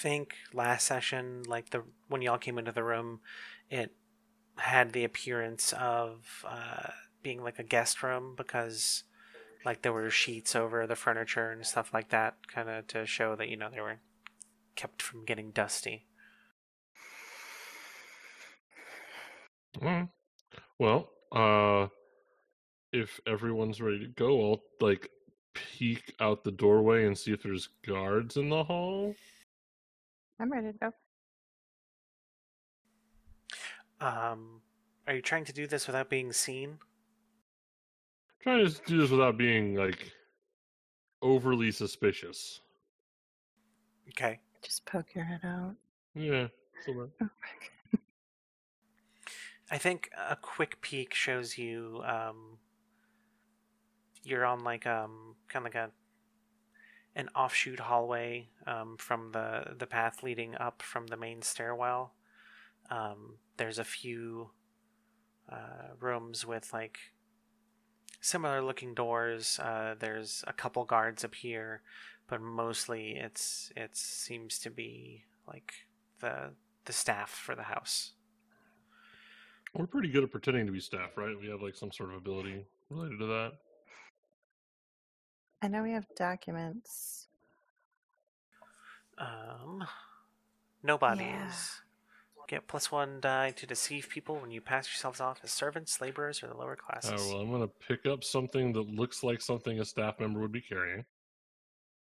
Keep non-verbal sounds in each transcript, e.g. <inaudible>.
think last session, like the when y'all came into the room, it had the appearance of uh, being like a guest room because like there were sheets over the furniture and stuff like that, kind of to show that you know they were kept from getting dusty. Mm. Well, uh, if everyone's ready to go, I'll like peek out the doorway and see if there's guards in the hall. I'm ready to go. Um, are you trying to do this without being seen? I'm Trying to do this without being like overly suspicious. Okay. Just poke your head out. Yeah. so Oh. <laughs> I think a quick peek shows you um you're on like um kind of like a an offshoot hallway um from the the path leading up from the main stairwell. Um there's a few uh rooms with like similar looking doors. Uh there's a couple guards up here, but mostly it's it seems to be like the the staff for the house. We're pretty good at pretending to be staff, right? We have like some sort of ability related to that. I know we have documents. Um, no bodies. Yeah. Get plus one die to deceive people when you pass yourselves off as servants, laborers, or the lower classes. Oh, classes. well, I'm going to pick up something that looks like something a staff member would be carrying.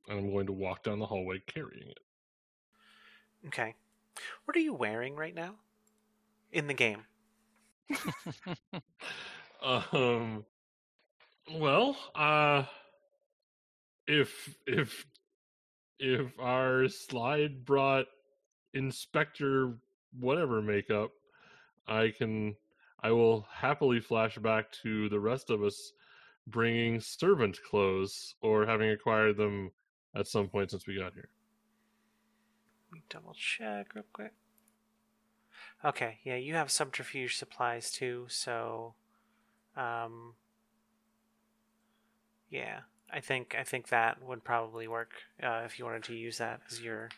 And I'm going to walk down the hallway carrying it. Okay. What are you wearing right now? In the game. <laughs> um, well, uh, if if if our slide brought Inspector whatever makeup, I can I will happily flash back to the rest of us bringing servant clothes or having acquired them at some point since we got here. Double check real quick. Okay, yeah, you have subterfuge supplies too, so um yeah, I think I think that would probably work uh, if you wanted to use that as your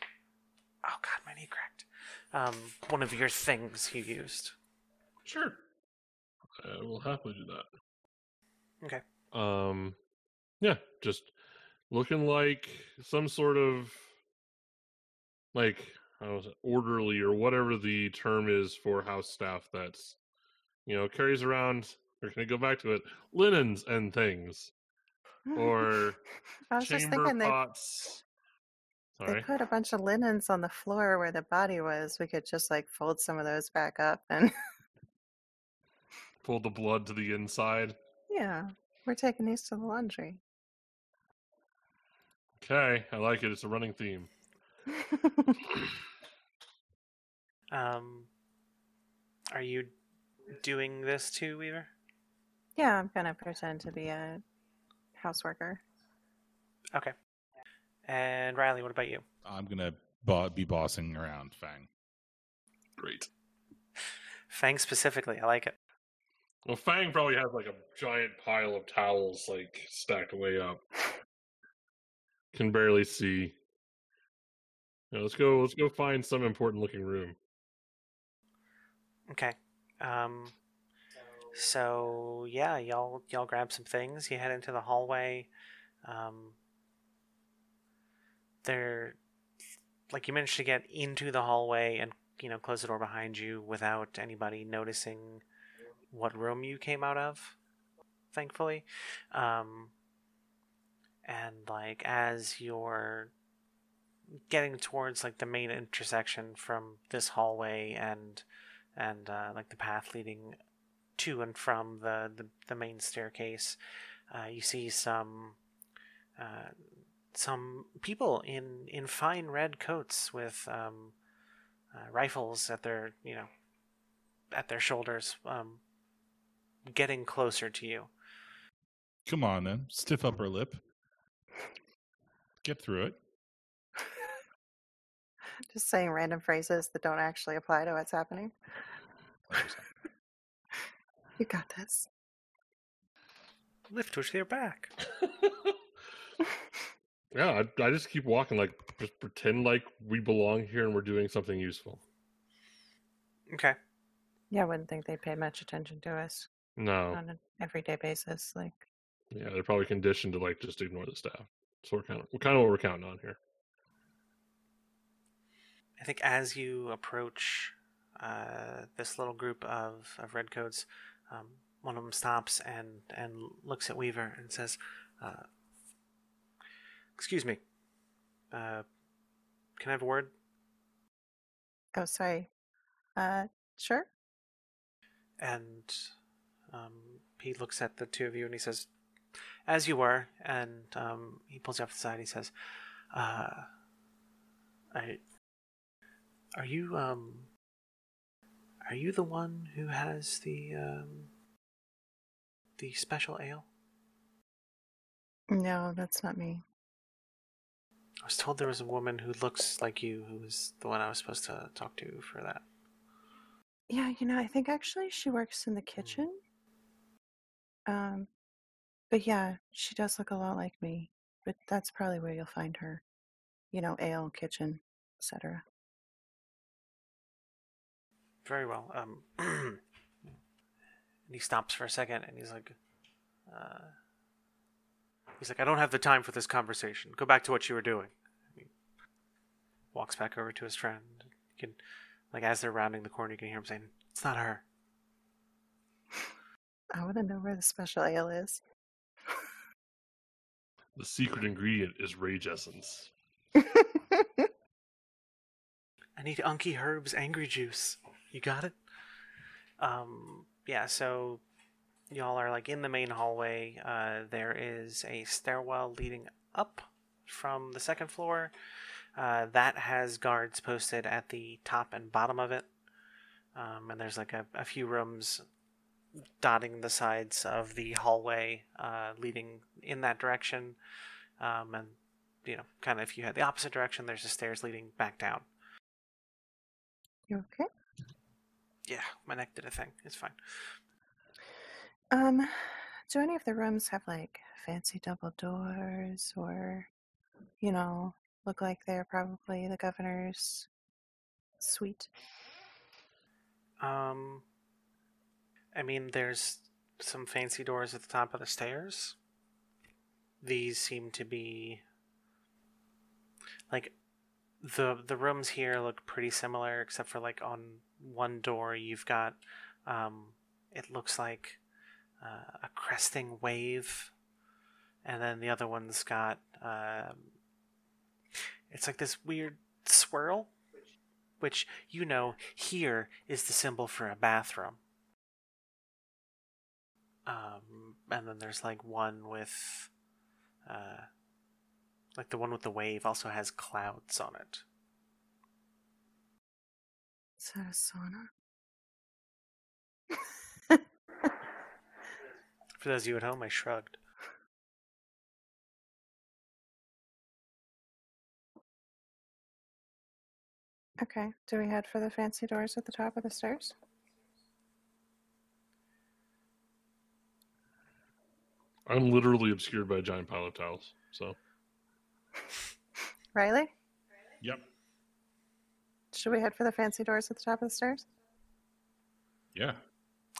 Oh god, my knee cracked. Um one of your things you used. Sure. I will happily do that. Okay. Um, yeah, just looking like some sort of like was it orderly or whatever the term is for house staff that's you know carries around. We're gonna go back to it, linens and things, or <laughs> I was just chamber thinking they, pots. they Sorry. put a bunch of linens on the floor where the body was. We could just like fold some of those back up and Pull the blood to the inside. yeah, we're taking these to the laundry. Okay, I like it. It's a running theme. <laughs> Um are you doing this too, Weaver? yeah, I'm gonna pretend to be a houseworker. Okay. And Riley, what about you? I'm gonna bo- be bossing around Fang. Great. Fang specifically, I like it. Well, Fang probably has like a giant pile of towels like stacked way up. <laughs> Can barely see. Yeah, let's go. Let's go find some important looking room. Okay. Um so yeah, y'all y'all grab some things, you head into the hallway. Um there like you managed to get into the hallway and you know close the door behind you without anybody noticing what room you came out of thankfully um and like as you're getting towards like the main intersection from this hallway and and uh, like the path leading to and from the the, the main staircase uh, you see some uh, some people in in fine red coats with um, uh, rifles at their you know at their shoulders um, getting closer to you Come on, then. Stiff upper lip. Get through it. <laughs> Just saying random phrases that don't actually apply to what's happening. You got this. lift with their back <laughs> Yeah, I, I just keep walking, like just pretend like we belong here and we're doing something useful. Okay. Yeah, I wouldn't think they'd pay much attention to us No, on an everyday basis. Like, yeah, they're probably conditioned to like just ignore the staff. So we're kind of we're kind of what we're counting on here. I think as you approach uh, this little group of, of redcoats, um, one of them stops and, and looks at Weaver and says, uh, Excuse me. Uh, can I have a word? oh, sorry. Uh, sure. And um, he looks at the two of you and he says, As you were. And um, he pulls you off the side. He says, uh, I, Are you, um, are you the one who has the, um, the special ale? No, that's not me. I was told there was a woman who looks like you who was the one I was supposed to talk to for that. Yeah, you know, I think actually she works in the kitchen. Um, but yeah, she does look a lot like me. But that's probably where you'll find her. You know, ale, kitchen, etc. Very well. Um, <clears throat> and he stops for a second, and he's like, uh, he's like, I don't have the time for this conversation. Go back to what you were doing. And he walks back over to his friend. You can, like, as they're rounding the corner, you can hear him saying, "It's not her." I want to know where the special ale is. The secret ingredient is rage essence. <laughs> I need Unky Herb's Angry Juice. You got it? Um, yeah, so y'all are like in the main hallway. Uh, there is a stairwell leading up from the second floor. Uh, that has guards posted at the top and bottom of it. Um, and there's like a, a few rooms dotting the sides of the hallway uh, leading in that direction. Um, and, you know, kind of if you had the opposite direction, there's the stairs leading back down. you okay? Yeah, my neck did a thing. It's fine. Um, do any of the rooms have like fancy double doors or, you know, look like they're probably the governor's suite? Um, I mean, there's some fancy doors at the top of the stairs. These seem to be like the the rooms here look pretty similar, except for like on one door you've got um, it looks like uh, a cresting wave, and then the other one's got um, it's like this weird swirl, which you know here is the symbol for a bathroom. Um, and then there's like one with, uh, like the one with the wave also has clouds on it. Is that a sauna? For those of you at home, I shrugged. Okay. Do we head for the fancy doors at the top of the stairs? I'm literally obscured by a giant pile of towels. So Riley? Yep. Should we head for the fancy doors at the top of the stairs? Yeah.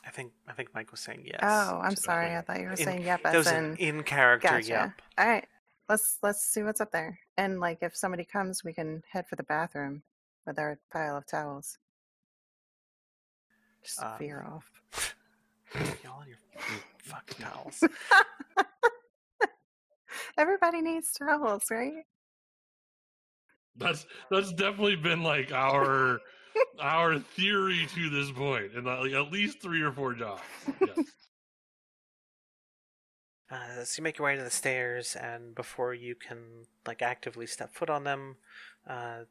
I think I think Mike was saying yes. oh, I'm sorry. like- I thought you were In- saying yep that was an in in character. gotcha. Yep. All right. Let's let's see what's up there. And like if somebody comes, we can head for the bathroom with our pile of towels. Just to Um, veer off. <laughs> Y'all and your <laughs> fucking towels. <laughs> Everybody needs towels, right? That's that's definitely been like our <laughs> our theory to this point, and like at least three or four jobs. Yes. <laughs> Uh, so you make your way to the stairs, and before you can like actively step foot on them, uh,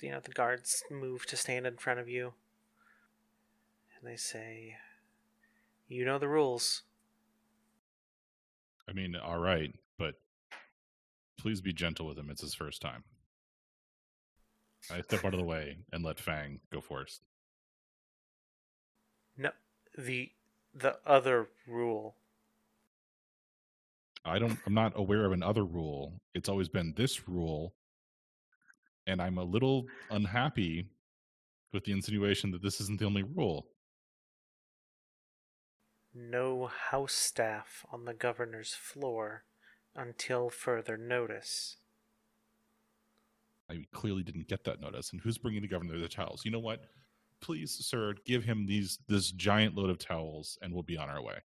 you know the guards move to stand in front of you, and they say, "You know the rules." I mean, all right, but please be gentle with him. It's his first time. I step out of the way and let Fang go first. No, the the other rule. I don't. I'm not aware of another rule. It's always been this rule, and I'm a little unhappy with the insinuation that this isn't the only rule. No house staff on the governor's floor until further notice. I clearly didn't get that notice. And who's bringing the governor the towels? You know what? Please, sir, give him these this giant load of towels, and we'll be on our way.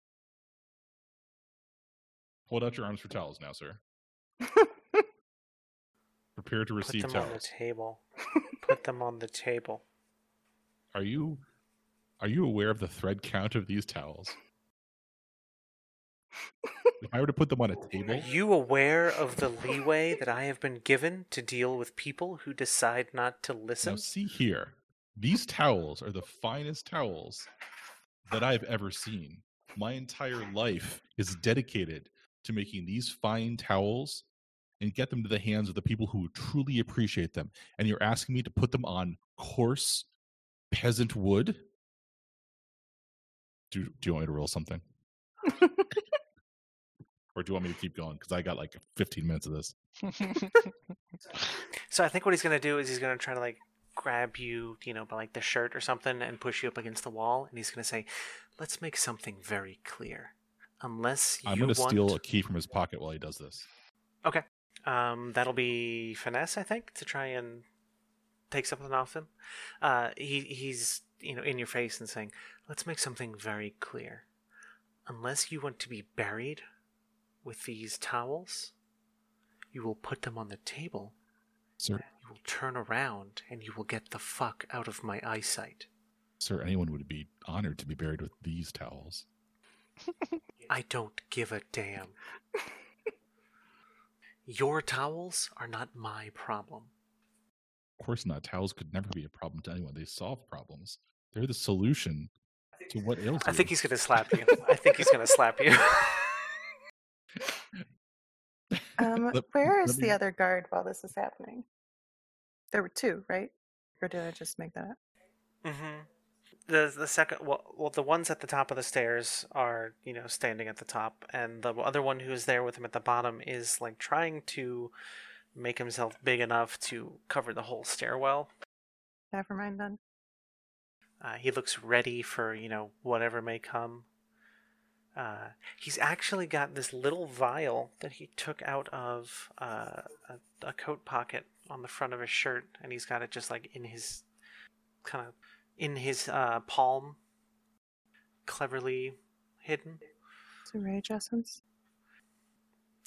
Hold out your arms for towels now, sir. <laughs> Prepare to Put receive them on the towels. table. <laughs> Put them on the table. Are you are you aware of the thread count of these towels? <laughs> if I were to put them on a table. Are table, you aware of the leeway that I have been given to deal with people who decide not to listen? now see here. These towels are the finest towels that I've ever seen. My entire life is dedicated to making these fine towels and get them to the hands of the people who truly appreciate them. And you're asking me to put them on coarse peasant wood? Do, do you want me to roll something? <laughs> Or do you want me to keep going? Because I got like 15 minutes of this. So I think what he's gonna do is he's gonna try to like grab you, you know, by like the shirt or something and push you up against the wall, and he's gonna say, "Let's make something very clear. Unless you I'm going to want, steal a key from his pocket while he does this. okay, um, that'll be finesse, I think, to try and take something off him. Uh, he he's you know in your face and saying, "Let's make something very clear. Unless you want to be buried with these towels, you will put them on the table." Sir, You will turn around and you will get the fuck out of my eyesight. sir, anyone would be honored to be buried with these towels. <laughs> I don't give a damn. Your towels are not my problem. Of course not. Towels could never be a problem to anyone. They solve problems. They're the solution to what ails I think he's gonna slap you. I think he's gonna slap you. <laughs> <laughs> Um, Let- where let me- the other guard while this is happening? There were two, right? Or did I just make that up? Mm-hmm. The the second well, well the ones at the top of the stairs are you know standing at the top, and the other one who is there with him at the bottom is like trying to make himself big enough to cover the whole stairwell. Never mind then. Uh, he looks ready for you know whatever may come. Uh, he's actually got this little vial that he took out of uh, a, a coat pocket on the front of his shirt, and he's got it just like in his kind of in his uh, palm, cleverly hidden. It's a rage essence.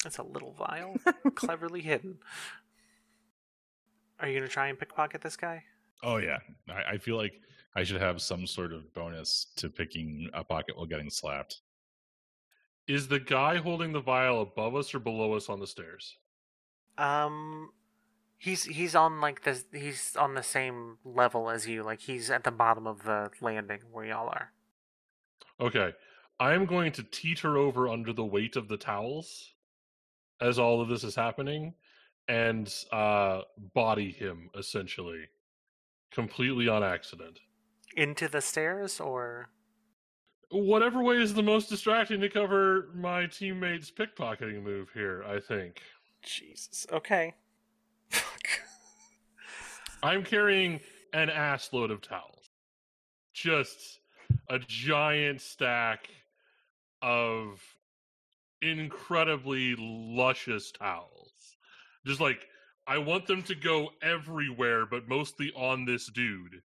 It's a little vial, <laughs> cleverly hidden. Are you gonna try and pickpocket this guy? Oh yeah, I, I feel like I should have some sort of bonus to picking a pocket while getting slapped. Is the guy holding the vial above us or below us on the stairs? Um, he's he's on like this. He's on the same level as you. Like he's at the bottom of the landing where y'all are. Okay. I am going to teeter over under the weight of the towels as all of this is happening and uh body him essentially completely on accident. Into the stairs, or Whatever way is the most distracting to cover my teammate's pickpocketing move here, I think. Jesus. Okay. <laughs> Fuck. I'm carrying an ass load of towels. Just a giant stack of incredibly luscious towels. Just like I want them to go everywhere, but mostly on this dude.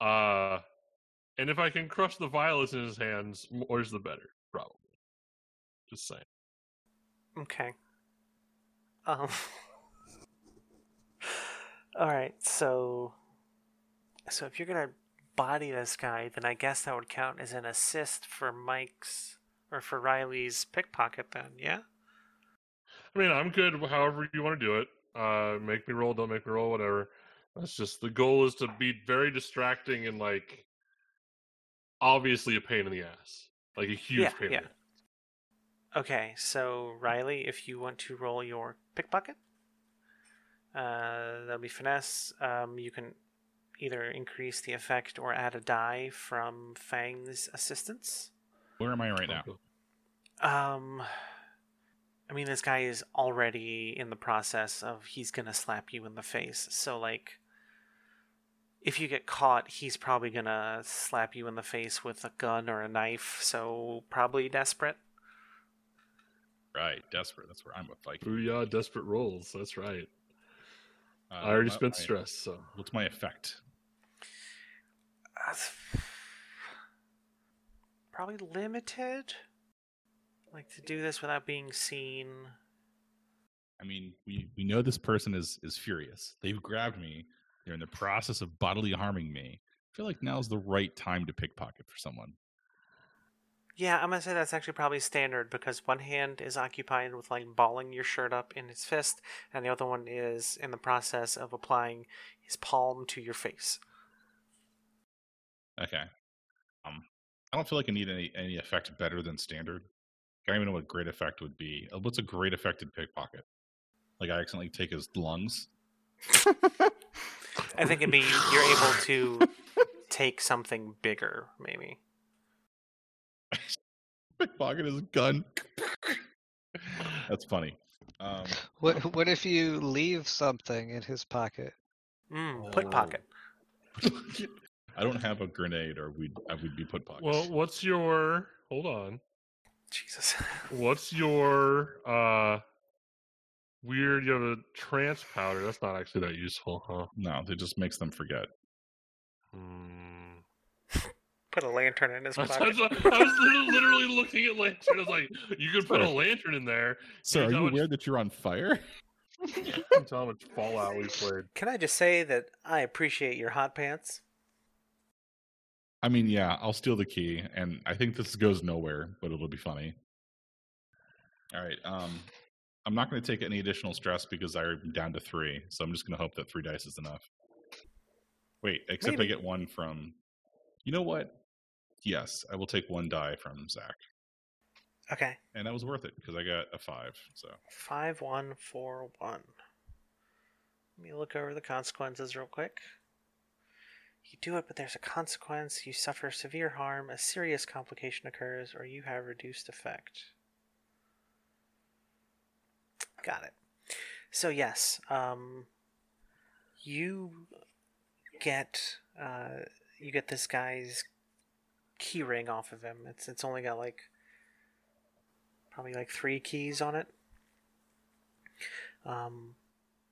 Uh and if I can crush the violets in his hands, more's the better, probably. Just saying. Okay. Um. <laughs> All right. So. So if you're gonna body this guy, then I guess that would count as an assist for Mike's or for Riley's pickpocket. Then, yeah. I mean, I'm good however you want to do it. Uh, make me roll, don't make me roll, whatever. That's just the goal is to be very distracting and like obviously a pain in the ass, like a huge Yeah, pain. yeah. In the ass. Okay, so Riley, if you want to roll your pickpocket, uh, that'll be finesse. Um, you can either increase the effect or add a die from Fang's assistance. Where am I right now? Um, I mean, this guy is already in the process of he's gonna slap you in the face. So like, if you get caught, he's probably gonna slap you in the face with a gun or a knife. So probably desperate. Right, desperate. That's where I'm with Viking. Booyah, desperate rolls. That's right. Uh, I already what spent my- stress, so What's my effect? Uh, Probably limited. Like to do this without being seen. I mean, we we know this person is is furious. They've grabbed me. They're in the process of bodily harming me. I feel like now's the right time to pickpocket for someone. Yeah, I'm gonna say that's actually probably standard because one hand is occupied with like balling your shirt up in his fist, and the other one is in the process of applying his palm to your face. Okay. Um, I don't feel like I need any any effect better than standard. I don't even know what great effect would be. Uh, What's a great effect in pickpocket? Like I accidentally take his lungs. <laughs> I think it'd be you're able to take something bigger, maybe. <laughs> Pickpocket his gun. That's funny. Um, What what if you leave something in his pocket? Mm, put Oh. pocket. <laughs> I don't have a grenade, or we'd I would be put pocket. well, what's your hold on? Jesus. <laughs> What's your uh weird? You have a trance powder. That's not actually that useful, huh? no, it just makes them forget. Hmm. <laughs> Put a lantern in his I was, pocket. I was <laughs> literally, literally looking at lantern. I was like, you could put a lantern in there. So, are how you much- aware that you're on fire? You can tell how much Fallout we played. Can I just say that I appreciate your hot pants? I mean, yeah, I'll steal the key, and I think this goes nowhere, but it'll be funny. All right. Um, I'm not going to take any additional stress because I'm down to three, so I'm just going to hope that three dice is enough. Wait, except Maybe. I get one from. You know what? Yes, I will take one die from Zach, Okay. and that was worth it because I got a five. So Five one four one. Let me look over the consequences real quick. You do it, but there's a consequence. You suffer severe harm, a serious complication occurs, or you have reduced effect. Got it. So yes, um, you get uh, you get this guy's key ring off of him. It's it's only got like probably like three keys on it. Um,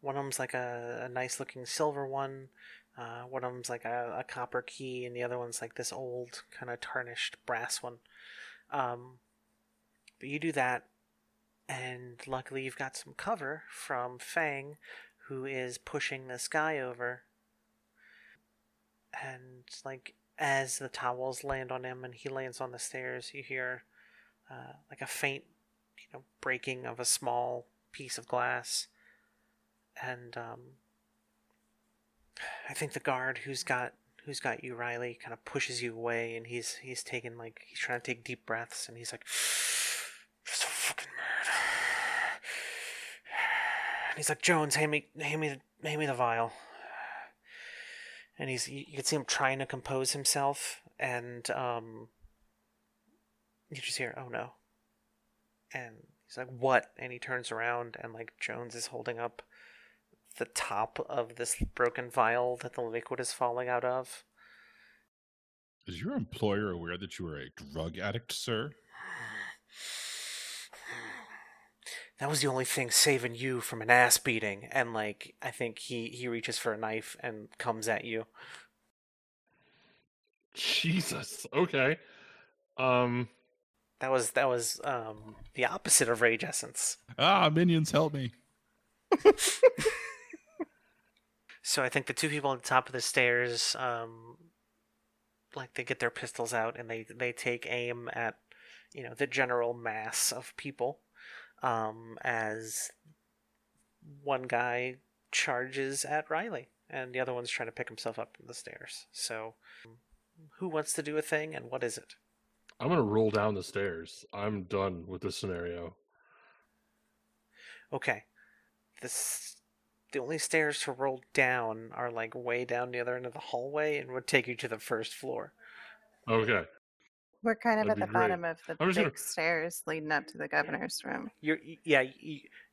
one of them's like a, a nice looking silver one. Uh, one of them's like a, a copper key, and the other one's like this old kind of tarnished brass one. Um, but you do that, and luckily you've got some cover from Fang, who is pushing this guy over. And like as the towels land on him and he lands on the stairs, you hear uh, like a faint, you know, breaking of a small piece of glass, and um, I think the guard who's got who's got you, Riley, kind of pushes you away, and he's he's taking like he's trying to take deep breaths, and he's like, "You're so fucking mad." And he's like, Jones, hand me, hand me, the, hand me the vial. And he's you, you can see him trying to compose himself, and um, you just hear, "Oh no!" And he's like, "What?" And he turns around, and like Jones is holding up the top of this broken vial that the liquid is falling out of. is your employer aware that you are a drug addict, sir? That was the only thing saving you from an ass beating. And like, I think he he reaches for a knife and comes at you. Jesus. Okay. Um. That was that was um the opposite of rage essence. Ah, minions, help me! <laughs> So I think the two people on the top of the stairs, um, like they get their pistols out and they they take aim at, you know, the general mass of people, um, as one guy charges at Riley and the other one's trying to pick himself up from the stairs. So, who wants to do a thing and what is it? I'm gonna roll down the stairs. I'm done with this scenario. Okay, this the only stairs to roll down are like way down the other end of the hallway and would take you to the first floor. Okay. We're kind of That'd at the great. bottom of the I'm big gonna- stairs leading up to the governor's room. You're yeah,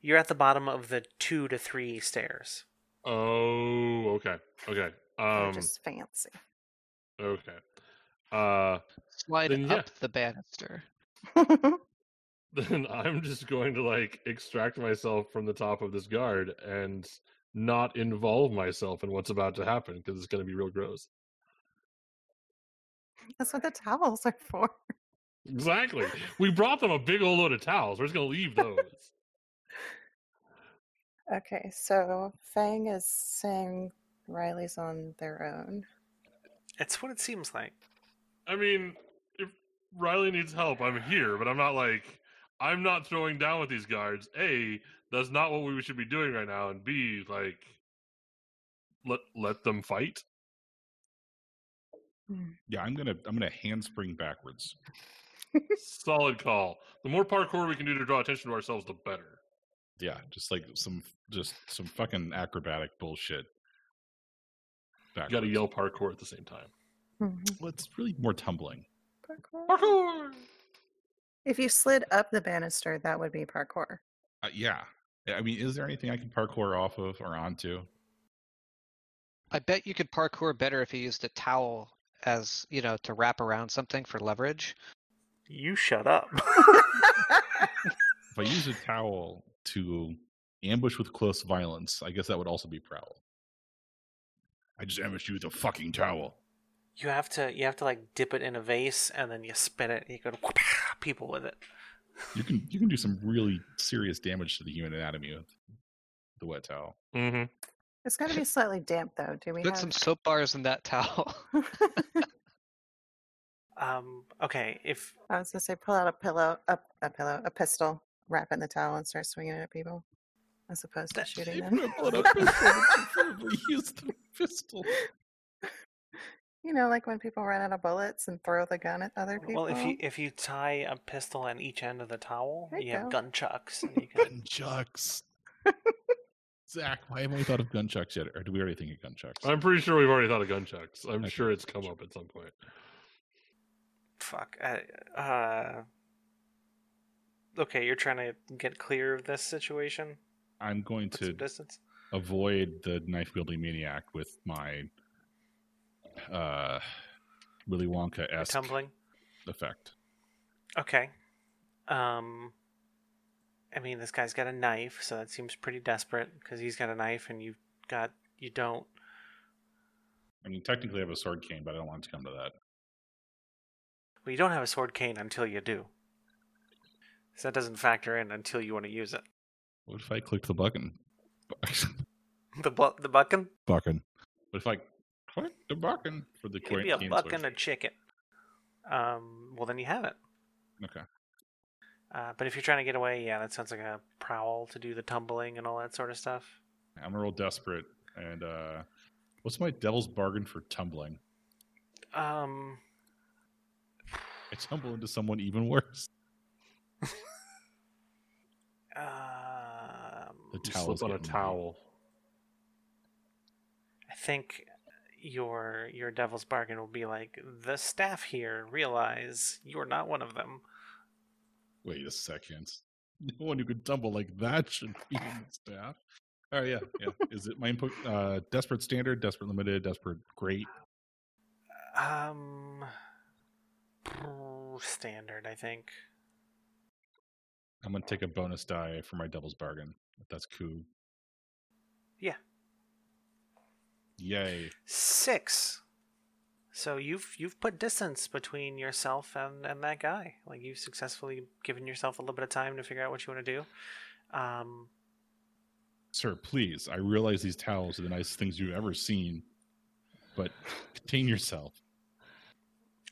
you're at the bottom of the two to three stairs. Oh, okay, okay, They're um, just fancy. okay. Uh, Slide Then, yeah. up the banister. <laughs> <laughs> then I'm just going to like extract myself from the top of this guard and not involve myself in what's about to happen because it's going to be real gross. That's what the towels are for. Exactly. we brought them a big old load of towels. We're just going to leave those. Okay, so Fang is saying Riley's on their own. It's what it seems like. I mean, if Riley needs help, I'm here, but I'm not like I'm not throwing down with these guards. A, that's not what we should be doing right now, and B, like let let them fight. Yeah, I'm gonna I'm gonna handspring backwards. Solid call. The more parkour we can do to draw attention to ourselves, the better. Yeah, just like some just some fucking acrobatic bullshit. You got to yell parkour at the same time. Mhm. Well, it's really more tumbling. Parkour. Parkour. If you slid up the banister, that would be parkour. Uh, yeah, I mean, is there anything I can parkour off of or onto? I bet you could parkour better if you used a towel as, you know, to wrap around something for leverage. You shut up. <laughs> If I use a towel to ambush with close violence, I guess that would also be prowl. I just ambushed you with a fucking towel. you have to you have to like dip it in a vase and then you spin it. And you go people with it. You can you can do some really serious damage to the human anatomy with the wet towel. Mm-hmm. It's got to be <laughs> slightly damp, though. Do we Put have? some soap bars in that towel. <laughs> <laughs> Um. Okay. If I was gonna say, pull out a pillow, a, a pillow, a pistol, wrap it in the towel, and start swinging it at people, as opposed to shooting If them. I pull out a pistol, use the pistol. You know, like when people run out of bullets and throw the gun at other people. well, if you if you tie a pistol on each end of the towel, There you you have gun chucks. And you can, Gunchucks. Zach, why haven't we thought of gunchucks yet? Or do we already think of gunchucks? I'm pretty sure we've already thought of gunchucks. I'm Okay. sure it's come up at some point. fuck. Uh, uh. Okay, you're trying to get clear of this situation. I'm going Put to distance. avoid the knife wielding maniac with my uh Willy Wonka You're esque tumbling. effect. Okay. Um. I mean, this guy's got a knife, so that seems pretty desperate because he's got a knife and you've got you don't. I mean, technically, I have a sword cane, but I don't want to come to that. Well, you don't have a sword cane until you do. So that doesn't factor in until you want to use it. What if I clicked the button? <laughs> The bu- the bucking? Bucking. What if I clicked the button for the It could be a buck and a chicken. Um. Well, then you have it. Okay. Uh, but if you're trying to get away, yeah, that sounds like a prowl to do the tumbling and all that sort of stuff. I'm a real desperate. And uh what's my devil's bargain for tumbling? Um. I tumble into someone even worse. <laughs> Um, The You towel's slip on a me. towel. I think your your devil's bargain will be like the staff here realize you're not one of them. Wait a second. <laughs> No one who could tumble like that should be in the staff. Oh yeah, yeah. Is it my input? Uh, desperate standard, desperate limited, desperate great. Um, standard, I think. I'm gonna take a bonus die for my devil's bargain. If that's cool. Yeah. Yay! Six. So you've you've put distance between yourself and and that guy. Like you've successfully given yourself a little bit of time to figure out what you want to do. Um, Sir, please. I realize these towels are the nicest things you've ever seen, but contain yourself.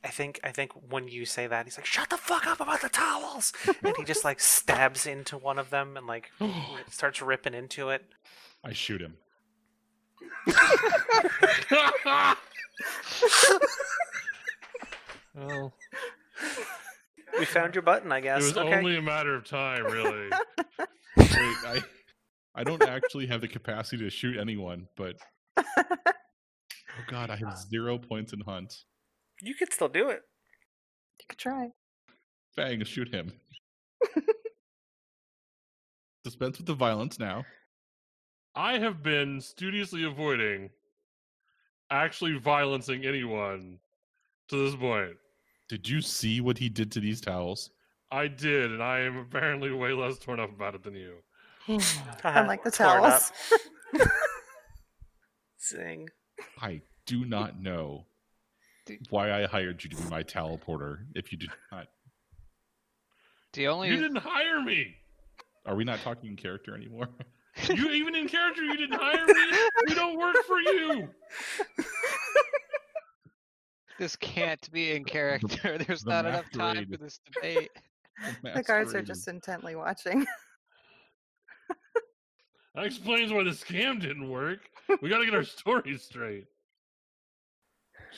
I think I think when you say that, he's like, "Shut the fuck up about the towels," and he just like stabs into one of them and like <gasps> starts ripping into it. I shoot him. <laughs> Well, We found your button, I guess. it was okay. only a matter of time, really. <laughs> Wait, I, I don't actually have the capacity to shoot anyone, but oh god, I have ah. zero points in hunt. You could still do it. You could try. Fang, shoot him. <laughs> Dispense with the violence now. I have been studiously avoiding actually violencing anyone to this point. Did you see what he did to these towels? I did, and I am apparently way less torn up about it than you. <sighs> Unlike the Torn up. towels. <laughs> Zing. I do not know why I hired you to be my towel porter if you did not. The only You didn't hire me. Are we not talking in character anymore? <laughs> You even in character, you didn't hire me. We don't work for you. this can't be in character. <laughs> There's the not enough time masquerade. for this debate. the guards are just intently watching. <laughs> That explains why the scam didn't work. We got to get our stories straight.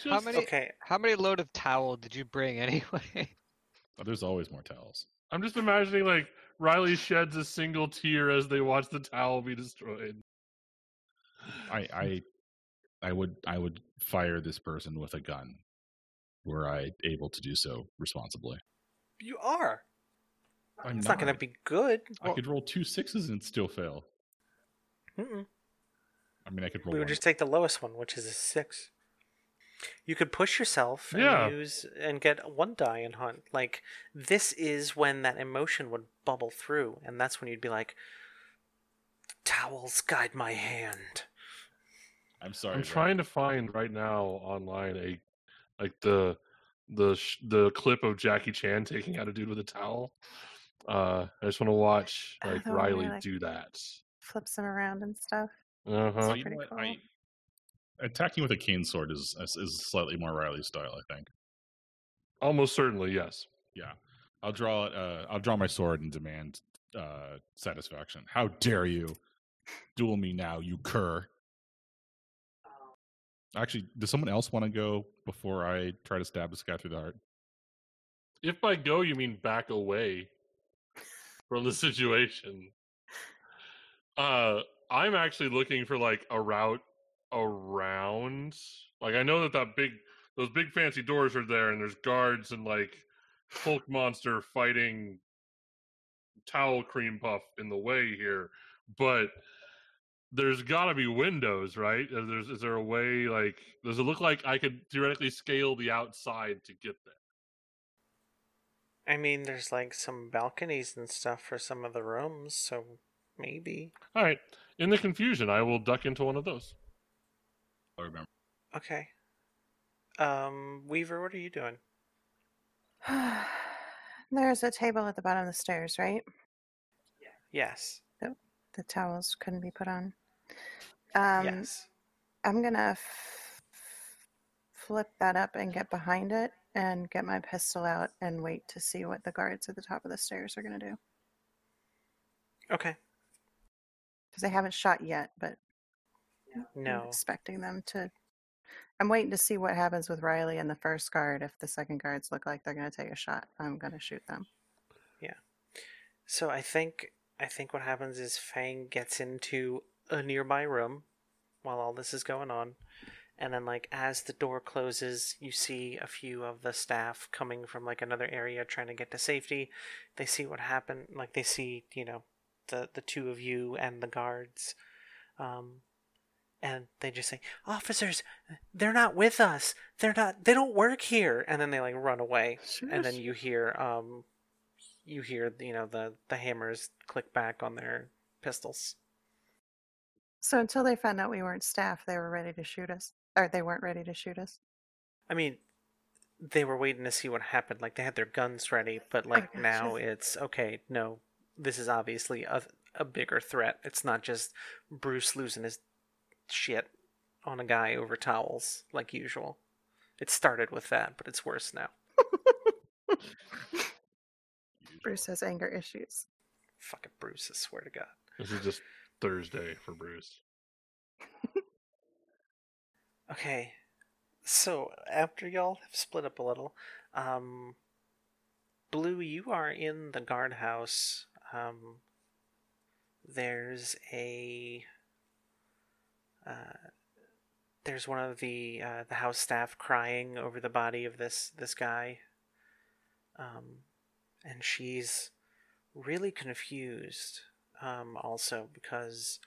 How Just- many- Okay. How many load of towel did you bring anyway? <laughs> Oh, there's always more towels. I'm just imagining like Riley sheds a single tear as they watch the towel be destroyed. I, I, I would, I would fire this person with a gun, were I able to do so responsibly. You are. I'm It's not, going to be good. I could roll two sixes and still fail. Mm-mm. I mean, I could roll. We would one. just take the lowest one, which is a six. You could push yourself and Yeah. use and get one die and hunt. Like this is when that emotion would bubble through, and that's when you'd be like, "Towels guide my hand." I'm sorry. I'm Zach. trying to find right now online a like the the the clip of Jackie Chan taking out a dude with a towel. Uh, I just want to watch Oh, like the one Riley like- do that. Flips him around and stuff. Uh So huh. you know pretty what? cool. I, attacking with a cane sword is is is slightly more Riley style, I think. Almost certainly, yes. Yeah, I'll draw. Uh, I'll draw my sword and demand uh, satisfaction. How dare you duel me now, you cur! Actually, does someone else want to go before I try to stab this guy through the heart? If by go you mean back away from the <laughs> situation, uh, I'm actually looking for like a route around. Like I know that that big, those big fancy doors are there, and there's guards and like Hulk monster fighting towel cream puff in the way here, but there's got to be windows, right? Is There's is there a way like does it look like I could theoretically scale the outside to get there? I mean, there's like some balconies and stuff for some of the rooms, so maybe. All right. In the confusion, I will duck into one of those. I remember. Okay. Um, Weaver, what are you doing? <sighs> There's a table at the bottom of the stairs, right? Yes. The towels couldn't be put on. Um, yes. I'm gonna f- flip that up and get behind it and get my pistol out and wait to see what the guards at the top of the stairs are gonna do Okay. because they haven't shot yet, but I'm No. expecting them to. I'm waiting to see what happens with Riley and the first guard. If the second guards look like they're gonna take a shot, I'm gonna shoot them. Yeah. So I think I think what happens is Fang gets into a nearby room while all this is going on. And then like as the door closes, you see a few of the staff coming from like another area trying to get to safety. They see what happened, like they see, you know, the the two of you and the guards. Um and they just say, "Officers, they're not with us. They're not they don't work here." And then they like run away and then you hear um you hear you know the the hammers click back on their pistols So until they found out we weren't staff, they were ready to shoot us. Or they weren't ready to shoot us. i mean they were waiting to see what happened like they had their guns ready but like gotcha. now it's okay no this is obviously a, a bigger threat it's not just bruce losing his shit on a guy over towels like usual it started with that but it's worse now <laughs> Bruce has anger issues. fucking bruce i swear to god This is just Thursday for Bruce. <laughs> Okay, so after y'all have split up a little, um, Blue, you are in the guardhouse. Um, there's a there's one of the uh, the house staff crying over the body of this this guy. um, and she's really confused. Um, also because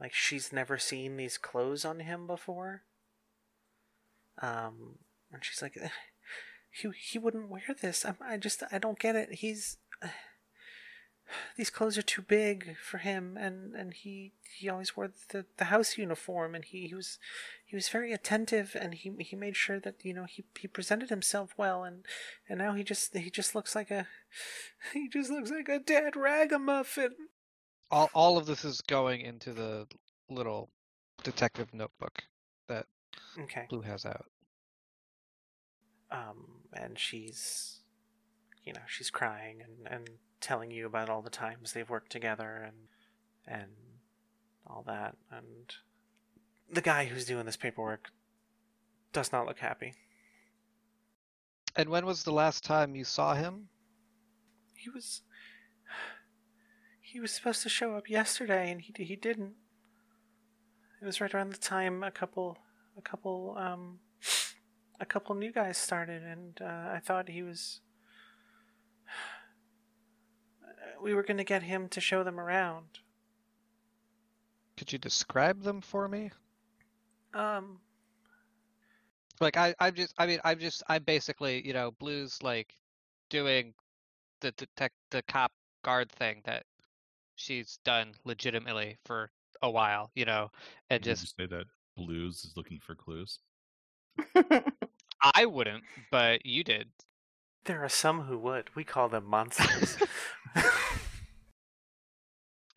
like she's never seen these clothes on him before. Um, and she's like, he he wouldn't wear this. I'm, I just I don't get it. He's these clothes are too big for him, and and he he always wore the the house uniform, and he, he was he was very attentive, and he he made sure that you know he he presented himself well, and and now he just he just looks like a <laughs> he just looks like a dead ragamuffin. All all of this is going into the little detective notebook that Okay. Blue has out. um, and she's, you know, she's crying and, and telling you about all the times they've worked together and and all that. And the guy who's doing this paperwork does not look happy. And when was the last time you saw him? He was he was supposed to show up yesterday, and he he didn't. It was right around the time a couple a couple um a couple new guys started, and uh, I thought he was. We were going to get him to show them around. Could you describe them for me? Um, Like I, I'm just, I mean, I'm just, I'm basically, you know, Blue's like doing the detect, the cop guard thing that she's done legitimately for a while, you know, and Did you just say that Blues is looking for clues? <laughs> I wouldn't, but you did. There are some who would. We call them monsters. <laughs>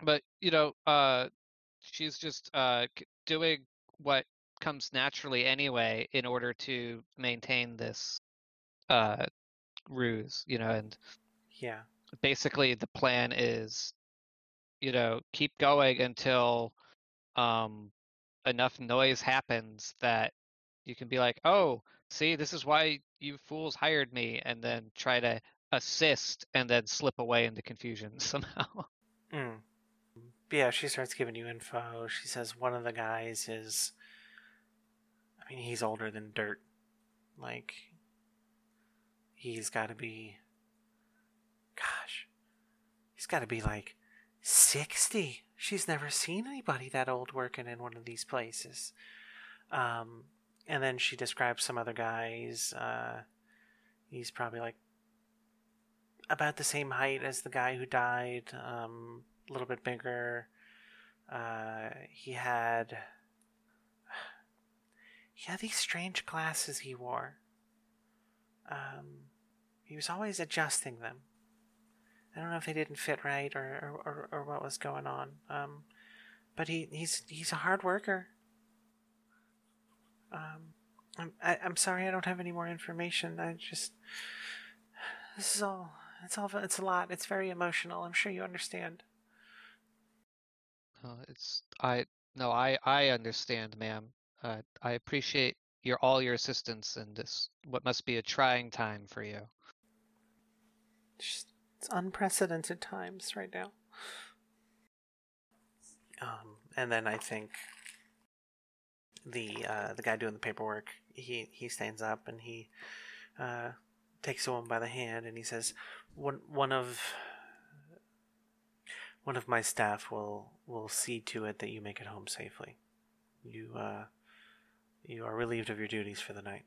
But you know, uh, she's just uh doing what comes naturally anyway in order to maintain this uh ruse, you know, and yeah. basically the plan is you know keep going until um enough noise happens that you can be like oh see this is why you fools hired me and then try to assist and then slip away into confusion <laughs> somehow Mm. Yeah, she starts giving you info. She says one of the guys is. I mean, he's older than dirt. Like, he's got to be. Gosh. He's got to be like 60. She's never seen anybody that old working in one of these places. Um, and then she describes some other guys. Uh, he's probably like about the same height as the guy who died, um, a little bit bigger. Uh, he had <sighs> he had these strange glasses he wore. Um, he was always adjusting them. I don't know if they didn't fit right or or, or, or what was going on. Um, but he, he's he's a hard worker. Um, I'm I, I'm sorry I don't have any more information. I just this is all it's all it's a lot. It's very emotional. I'm sure you understand. Uh, it's I no I I understand, ma'am. Uh, I appreciate your all your assistance in this what must be a trying time for you. It's unprecedented times right now. Um, and then I think the uh, the guy doing the paperwork he he stands up and he uh, takes the woman by the hand and he says one one of one of my staff will will see to it that you make it home safely. You uh, you are relieved of your duties for the night.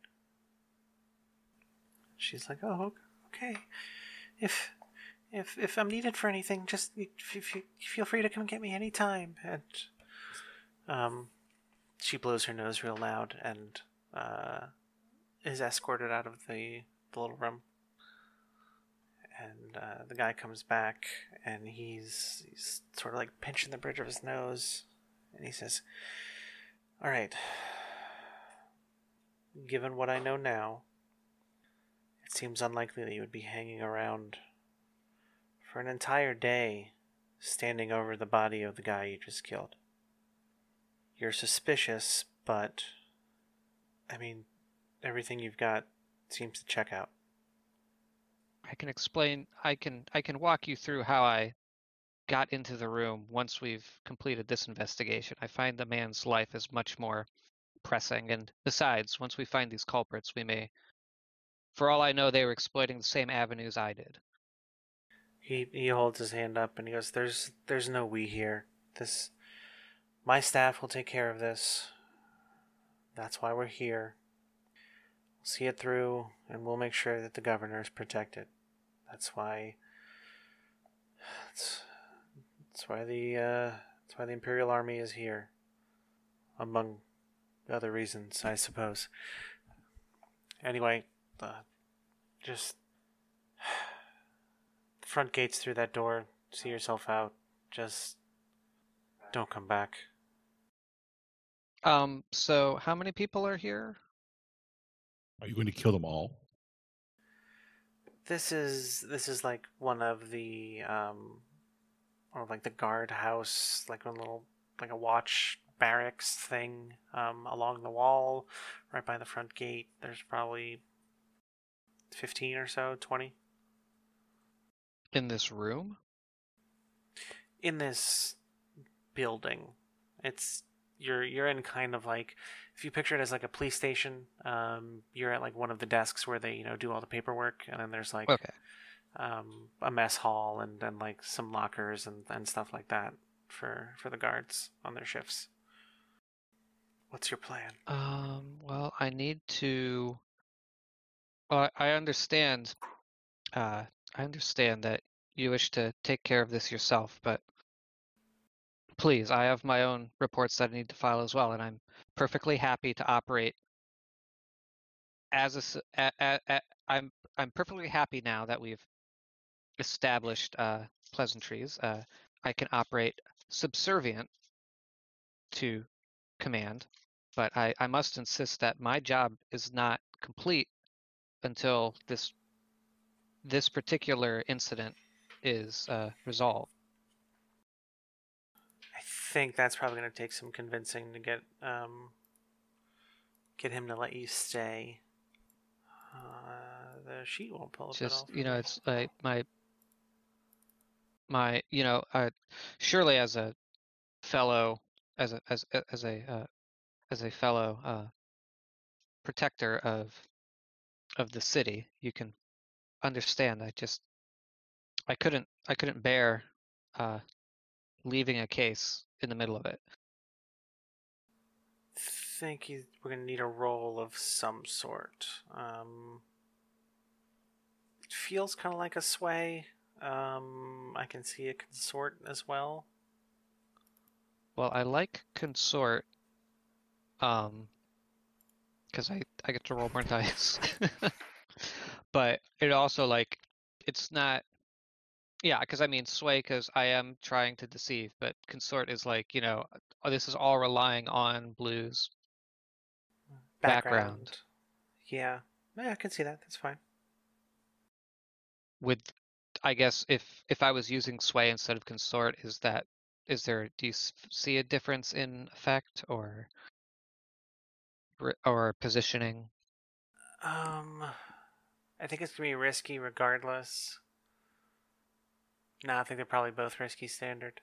She's like, oh, okay. If if if I'm needed for anything, just if, if you feel free to come get me anytime. And um, she blows her nose real loud and uh, is escorted out of the, the little room. And uh, the guy comes back and he's he's sort of like pinching the bridge of his nose, and he says, "All right. Given what I know now, it seems unlikely that you would be hanging around for an entire day standing over the body of the guy you just killed. You're suspicious, but I mean, everything you've got seems to check out. I can explain. I can I can walk you through how I got into the room once we've completed this investigation. I find the man's life is much more pressing, and besides, once we find these culprits, we may for all I know, they were exploiting the same avenues I did. He he holds his hand up and he goes, "There's there's no we here. This my staff will take care of this. That's why we're here. We'll see it through, and we'll make sure that the governor is protected. That's why. That's, that's why the uh, that's why the Imperial Army is here. Among other reasons, I suppose. Anyway, uh, just <sighs> the front gates through that door. See yourself out. Just don't come back. Um, so how many people are here? Are you going to kill them all? This is this is like one of the um, or like the guard house, like a little like a watch barracks thing um, along the wall, right by the front gate. There's probably fifteen or so, twenty In this room? in this building. It's you're you're in kind of like if you picture it as like a police station. Um, you're at like one of the desks where they you know do all the paperwork, and then there's like Okay. um, a mess hall and, and like some lockers and, and stuff like that for for the guards on their shifts. What's your plan? Um, well, I need to. Well, I I understand. Uh, I understand that you wish to take care of this yourself, but please, I have my own reports that I need to file as well, and I'm perfectly happy to operate as a. a- a- a- I'm I'm perfectly happy now that we've established uh, pleasantries. Uh, I can operate subservient to command but I, I must insist that my job is not complete until this this particular incident is uh, resolved. I think that's probably going to take some convincing to get um, get him to let you stay. Uh, the sheet won't pull It's up just you know, it's like my my you know, uh, surely as a fellow as a as as a uh, as a fellow uh, protector of of the city, you can understand. I just I couldn't I couldn't bear uh, leaving a case in the middle of it. think you, we're going to need a roll of some sort. Um, it feels kind of like a sway. Um, I can see a consort as well. Well, I like consort, um, because I I get to roll more <laughs> dice. <laughs> but it also like it's not, yeah, because I mean sway because I am trying to deceive, but consort is like you know uh, this is all relying on Blue's. Background. Yeah. Yeah, I can see that. That's fine. With, I guess if if I was using sway instead of consort, is that is there do you see a difference in effect or or positioning? Um, I think it's gonna be risky regardless. No, I think they're probably both risky standard.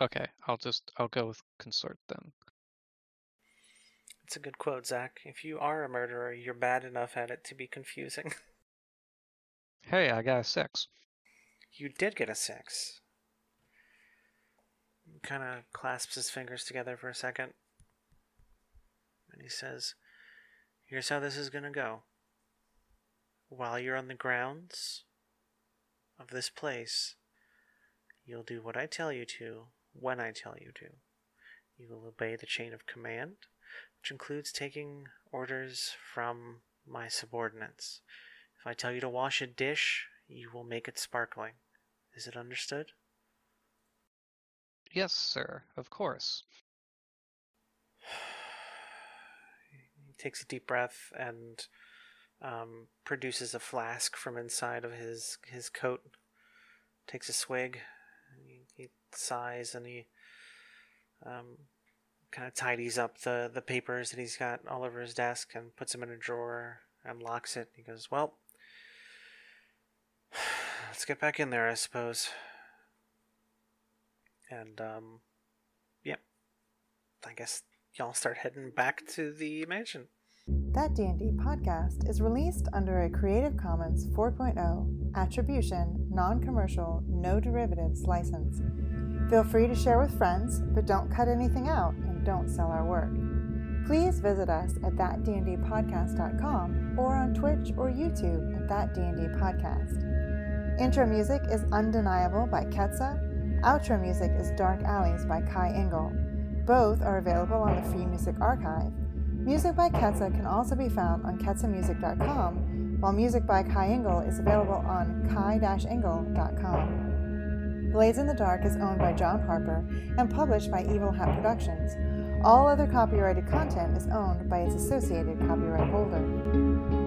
Okay, I'll just I'll go with consort then. It's a good quote, Zach. If you are a murderer, you're bad enough at it to be confusing. <laughs> Hey, I got a six. you did get a six. Kind of clasps his fingers together for a second. And he says, Here's how this is going to go. While you're on the grounds of this place, you'll do what I tell you to when I tell you to. You will obey the chain of command, which includes taking orders from my subordinates. If I tell you to wash a dish, you will make it sparkling. Is it understood? Yes, sir. Of course. <sighs> He takes a deep breath and um, produces a flask from inside of his his coat. Takes a swig. He, he sighs and he um, kind of tidies up the, the papers that he's got all over his desk and puts them in a drawer and locks it. He goes, "Well, <sighs> let's get back in there, I suppose." And um, yep, I guess y'all start heading back to the mansion. That D&D podcast is released under a Creative Commons 4.0 attribution, non-commercial, no derivatives license. Feel free to share with friends, but don't cut anything out and don't sell our work. Please visit us at thatdndpodcast.com or on Twitch or YouTube at That D&D Podcast. Intro music is Undeniable by Ketsa. Outro music is Dark Alleys by Kai Engel. Both are available on the Free Music Archive. Music by Ketsa can also be found on ketsamusic.com, while music by Kai Engel is available on kai-engel.com. Blades in the Dark is owned by John Harper and published by Evil Hat Productions. All other copyrighted content is owned by its associated copyright holder.